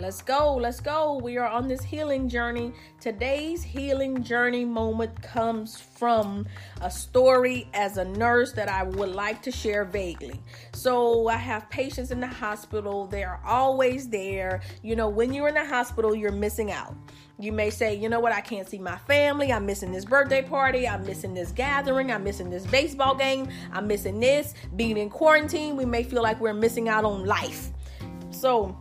Let's go. Let's go. We are on this healing journey. Today's healing journey moment comes from a story as a nurse that I would like to share vaguely. So, I have patients in the hospital. They are always there. You know, when you're in the hospital, you're missing out. You may say, you know what, I can't see my family. I'm missing this birthday party. I'm missing this gathering. I'm missing this baseball game. I'm missing this. Being in quarantine, we may feel like we're missing out on life. So,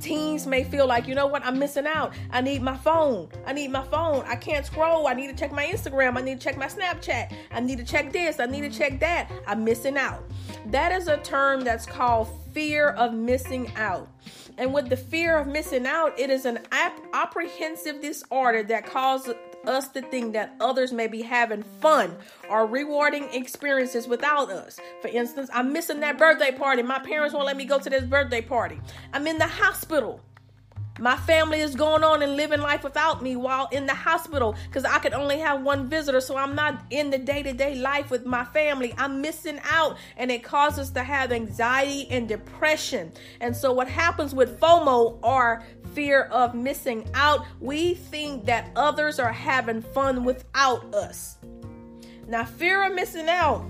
teens may feel like, you know what, I'm missing out. I need my phone. I need my phone. I can't scroll. I need to check my Instagram. I need to check my Snapchat. I need to check this. I need to check that. I'm missing out. That is a term that's called fear of missing out. And with the fear of missing out, it is an ap- apprehensive disorder that causes us to think that others may be having fun or rewarding experiences without us. For instance, I'm missing that birthday party. My parents won't let me go to this birthday party. I'm in the hospital. My family is going on and living life without me while in the hospital because I could only have one visitor. So I'm not in the day to day life with my family. I'm missing out, and it causes to have anxiety and depression. And so, what happens with FOMO or fear of missing out, we think that others are having fun without us. Now, fear of missing out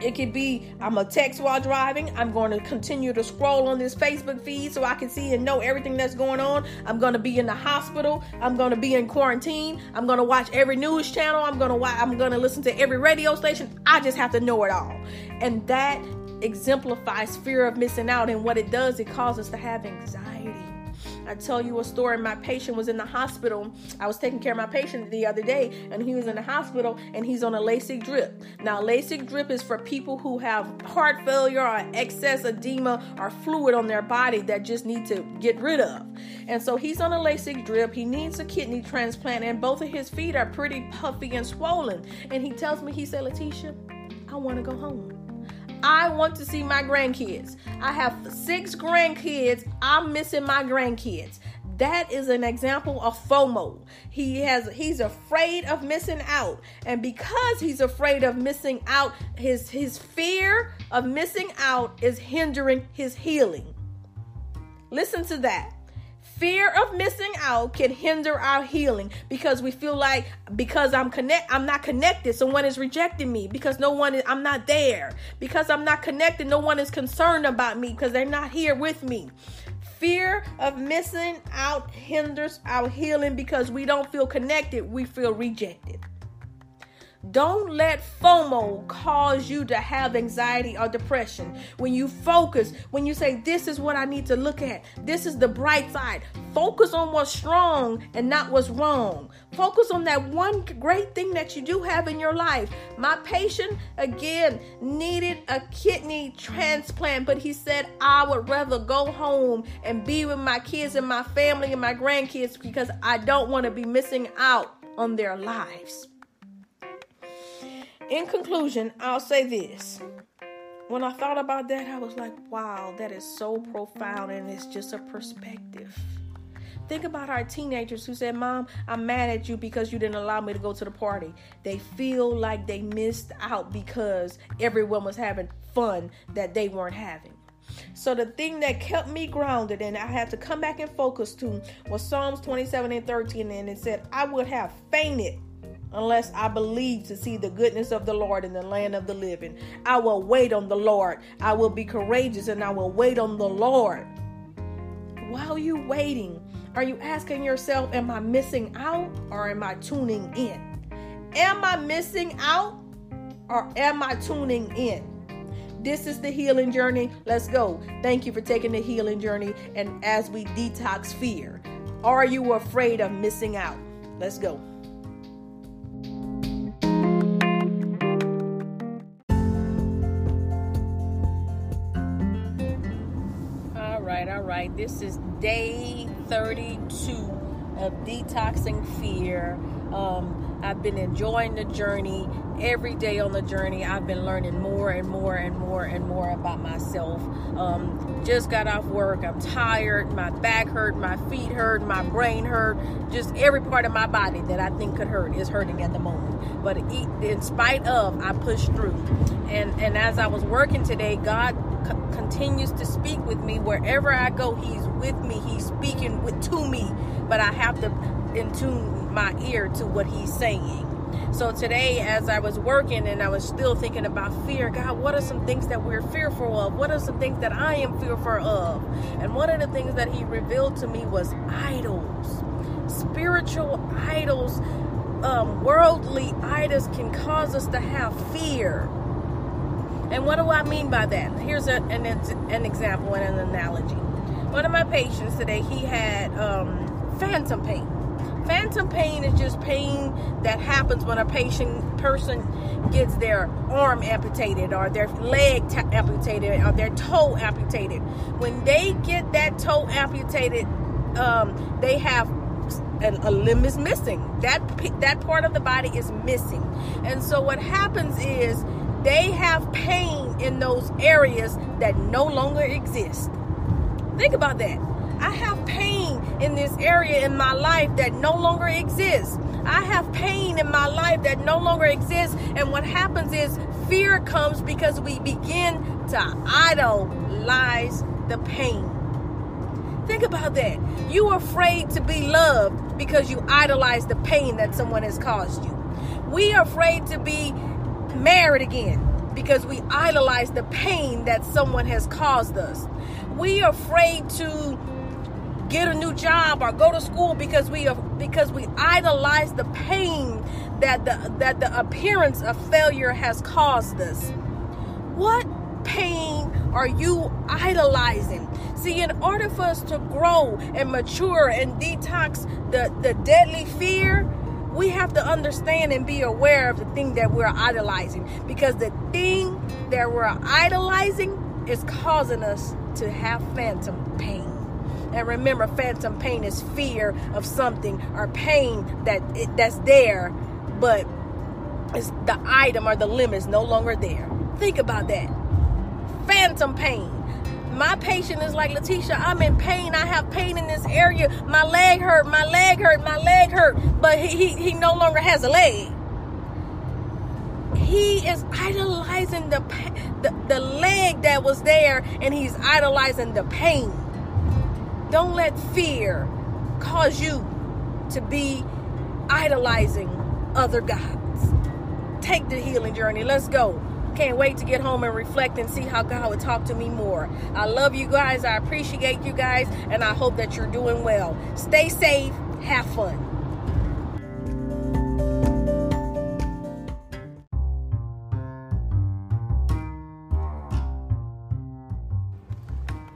it could be I'm a text while driving. I'm going to continue to scroll on this Facebook feed so I can see and know everything that's going on. I'm going to be in the hospital. I'm going to be in quarantine. I'm going to watch every news channel. I'm going to watch, I'm going to listen to every radio station. I just have to know it all. And that exemplifies fear of missing out and what it does it causes us to have anxiety I tell you a story. My patient was in the hospital. I was taking care of my patient the other day, and he was in the hospital and he's on a Lasix drip. Now, Lasix drip is for people who have heart failure or excess edema or fluid on their body that just need to get rid of. And so he's on a Lasix drip. He needs a kidney transplant, and both of his feet are pretty puffy and swollen. And he tells me, he said, Letitia, I want to go home. I want to see my grandkids. I have six grandkids. I'm missing my grandkids. That is an example of FOMO. He has he's afraid of missing out. And because he's afraid of missing out, his his fear of missing out is hindering his healing. Listen to that fear of missing out can hinder our healing because we feel like because I'm connect I'm not connected someone is rejecting me because no one is I'm not there. Because I'm not connected no one is concerned about me because they're not here with me. Fear of missing out hinders our healing because we don't feel connected we feel rejected don't let FOMO cause you to have anxiety or depression. When you focus, when you say, This is what I need to look at, this is the bright side, focus on what's strong and not what's wrong. Focus on that one great thing that you do have in your life. My patient, again, needed a kidney transplant, but he said, I would rather go home and be with my kids and my family and my grandkids because I don't want to be missing out on their lives. In conclusion, I'll say this. When I thought about that, I was like, wow, that is so profound and it's just a perspective. Think about our teenagers who said, Mom, I'm mad at you because you didn't allow me to go to the party. They feel like they missed out because everyone was having fun that they weren't having. So the thing that kept me grounded and I had to come back and focus to was Psalms 27 and 13. And it said, I would have fainted unless I believe to see the goodness of the Lord in the land of the living. I will wait on the Lord. I will be courageous and I will wait on the Lord. While you waiting, are you asking yourself, Am I missing out or am I tuning in? Am I missing out or am I tuning in? This is the healing journey. Let's go. Thank you for taking the healing journey. And as we detox fear, are you afraid of missing out? Let's go. Right. This is day 32 of detoxing fear. Um, I've been enjoying the journey. Every day on the journey, I've been learning more and more and more and more about myself. Um, just got off work. I'm tired. My back hurt. My feet hurt. My brain hurt. Just every part of my body that I think could hurt is hurting at the moment. But in spite of, I pushed through. And and as I was working today, God co- continues to speak with me wherever I go. He's with me. He's speaking with to me, but I have to in tune my ear to what he's saying. So today, as I was working and I was still thinking about fear, God, what are some things that we're fearful of? What are some things that I am fearful of? And one of the things that He revealed to me was idols, spiritual idols, um, worldly idols can cause us to have fear. And what do I mean by that? Here's a, an, an example and an analogy. One of my patients today, he had um, phantom pain Phantom pain is just pain that happens when a patient person gets their arm amputated or their leg t- amputated or their toe amputated. When they get that toe amputated, um, they have a, a limb is missing. That that part of the body is missing, and so what happens is they have pain in those areas that no longer exist. Think about that. I have pain in this area in my life that no longer exists. I have pain in my life that no longer exists. And what happens is fear comes because we begin to idolize the pain. Think about that. You are afraid to be loved because you idolize the pain that someone has caused you. We are afraid to be married again because we idolize the pain that someone has caused us. We are afraid to get a new job or go to school because we because we idolize the pain that the that the appearance of failure has caused us. What pain are you idolizing? See, in order for us to grow and mature and detox the, the deadly fear, we have to understand and be aware of the thing that we're idolizing because the thing that we're idolizing is causing us to have phantom pain. And remember, phantom pain is fear of something or pain that it, that's there, but it's the item or the limb is no longer there. Think about that. Phantom pain. My patient is like, Letitia, I'm in pain. I have pain in this area. My leg hurt, my leg hurt, my leg hurt. But he, he, he no longer has a leg. He is idolizing the, the, the leg that was there and he's idolizing the pain. Don't let fear cause you to be idolizing other gods. Take the healing journey. Let's go. Can't wait to get home and reflect and see how God would talk to me more. I love you guys. I appreciate you guys. And I hope that you're doing well. Stay safe. Have fun.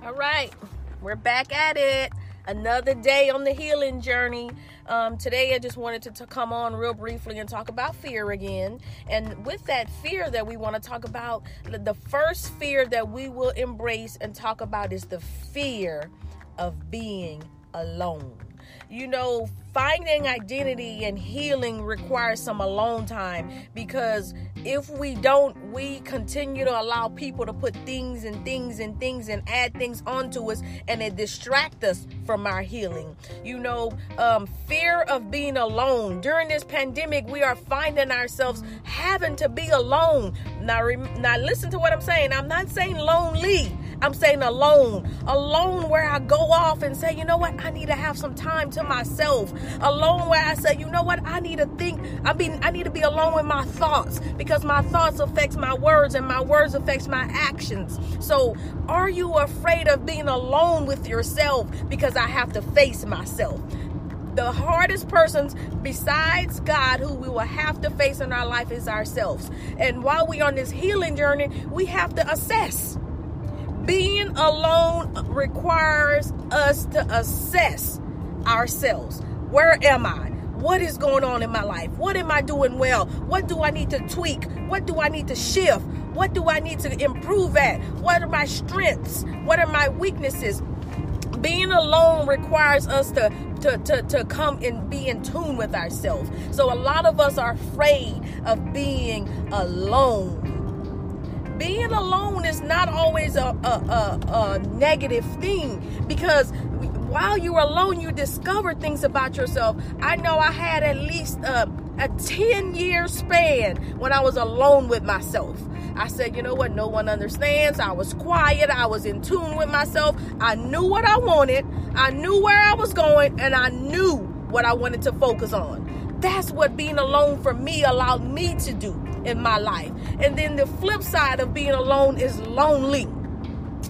All right. We're back at it. Another day on the healing journey. Um, today, I just wanted to, to come on real briefly and talk about fear again. And with that fear that we want to talk about, the first fear that we will embrace and talk about is the fear of being alone. You know, finding identity and healing requires some alone time because if we don't, we continue to allow people to put things and things and things and add things onto us and it distract us from our healing. You know, um, fear of being alone. During this pandemic, we are finding ourselves having to be alone. Now, now listen to what I'm saying. I'm not saying lonely. I'm saying alone. Alone where I go off and say, you know what? I need to have some time to myself. Alone where I say, you know what? I need to think. I mean, I need to be alone with my thoughts because my thoughts affects my words and my words affects my actions. So, are you afraid of being alone with yourself because I have to face myself? the hardest persons besides God who we will have to face in our life is ourselves. And while we're on this healing journey, we have to assess being alone requires us to assess ourselves. Where am I? What is going on in my life? What am I doing well? What do I need to tweak? What do I need to shift? What do I need to improve at? What are my strengths? What are my weaknesses? Being alone requires us to to, to, to come and be in tune with ourselves. So a lot of us are afraid of being alone being alone is not always a, a, a, a negative thing because while you're alone, you discover things about yourself. I know I had at least a, a 10 year span when I was alone with myself. I said, you know what? No one understands. I was quiet. I was in tune with myself. I knew what I wanted. I knew where I was going, and I knew what I wanted to focus on. That's what being alone for me allowed me to do in my life. And then the flip side of being alone is lonely.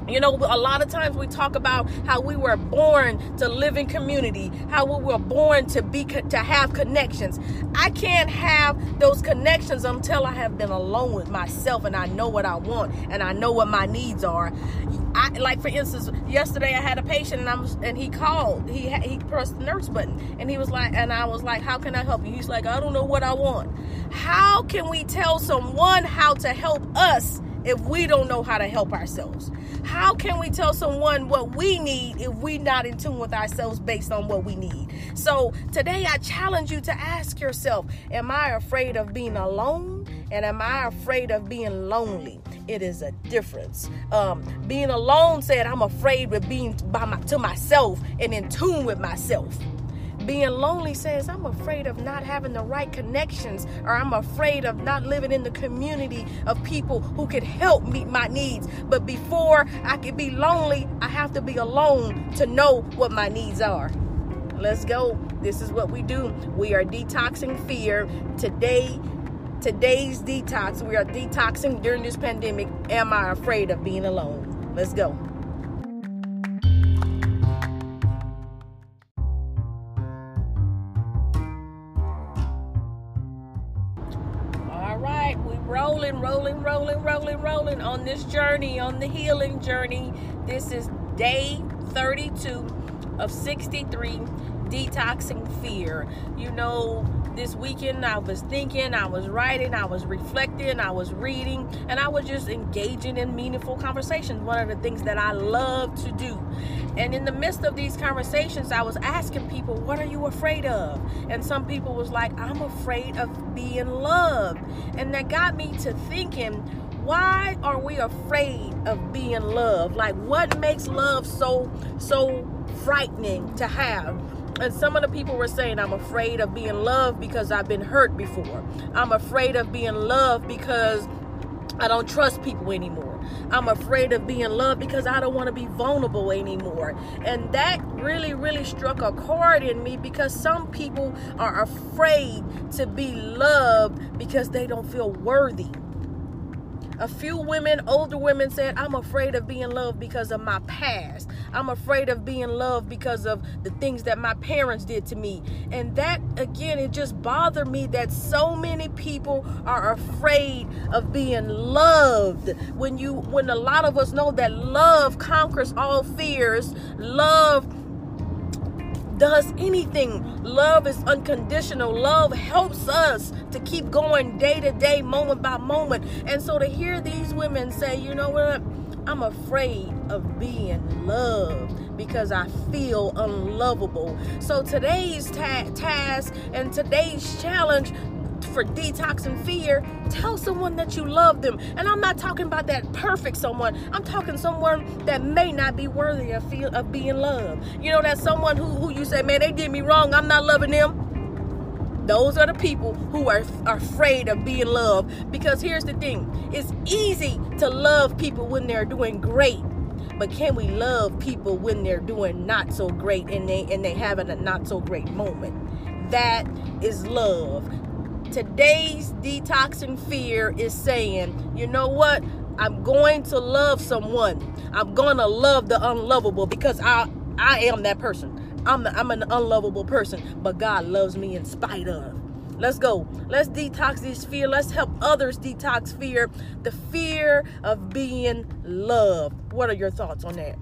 You know, a lot of times we talk about how we were born to live in community, how we were born to be to have connections. I can't have those connections until I have been alone with myself and I know what I want and I know what my needs are. I like for instance, yesterday I had a patient and I'm and he called. He he pressed the nurse button and he was like and I was like, "How can I help you?" He's like, "I don't know what I want." How can we tell someone how to help us? If we don't know how to help ourselves? How can we tell someone what we need if we're not in tune with ourselves based on what we need? So today I challenge you to ask yourself, am I afraid of being alone? And am I afraid of being lonely? It is a difference. Um, being alone said, I'm afraid of being by my, to myself and in tune with myself. Being lonely says, I'm afraid of not having the right connections, or I'm afraid of not living in the community of people who could help meet my needs. But before I can be lonely, I have to be alone to know what my needs are. Let's go. This is what we do. We are detoxing fear. Today, today's detox, we are detoxing during this pandemic. Am I afraid of being alone? Let's go. Rolling, rolling, rolling, rolling, rolling on this journey, on the healing journey. This is day 32 of 63 detoxing fear. You know, this weekend I was thinking, I was writing, I was reflecting, I was reading, and I was just engaging in meaningful conversations. One of the things that I love to do. And in the midst of these conversations, I was asking people, what are you afraid of? And some people was like, I'm afraid of being loved. And that got me to thinking, why are we afraid of being loved? Like what makes love so so frightening to have? And some of the people were saying, I'm afraid of being loved because I've been hurt before. I'm afraid of being loved because I don't trust people anymore. I'm afraid of being loved because I don't want to be vulnerable anymore. And that really, really struck a chord in me because some people are afraid to be loved because they don't feel worthy. A few women, older women said, I'm afraid of being loved because of my past. I'm afraid of being loved because of the things that my parents did to me. And that, again, it just bothered me that so many people are afraid of being loved. When you, when a lot of us know that love conquers all fears, love does anything. Love is unconditional. Love helps us to keep going day to day, moment by moment. And so to hear these women say, you know what? I'm afraid of being loved because I feel unlovable. So today's ta- task and today's challenge for detoxing fear, tell someone that you love them. And I'm not talking about that perfect someone. I'm talking someone that may not be worthy of feel of being loved. You know, that someone who, who you say, man, they did me wrong. I'm not loving them. Those are the people who are, are afraid of being loved. Because here's the thing it's easy to love people when they're doing great. But can we love people when they're doing not so great and they and they having a not so great moment? That is love today's detoxing fear is saying, you know what? I'm going to love someone. I'm going to love the unlovable because I I am that person. I'm I'm an unlovable person, but God loves me in spite of. Let's go. Let's detox this fear. Let's help others detox fear. The fear of being loved. What are your thoughts on that?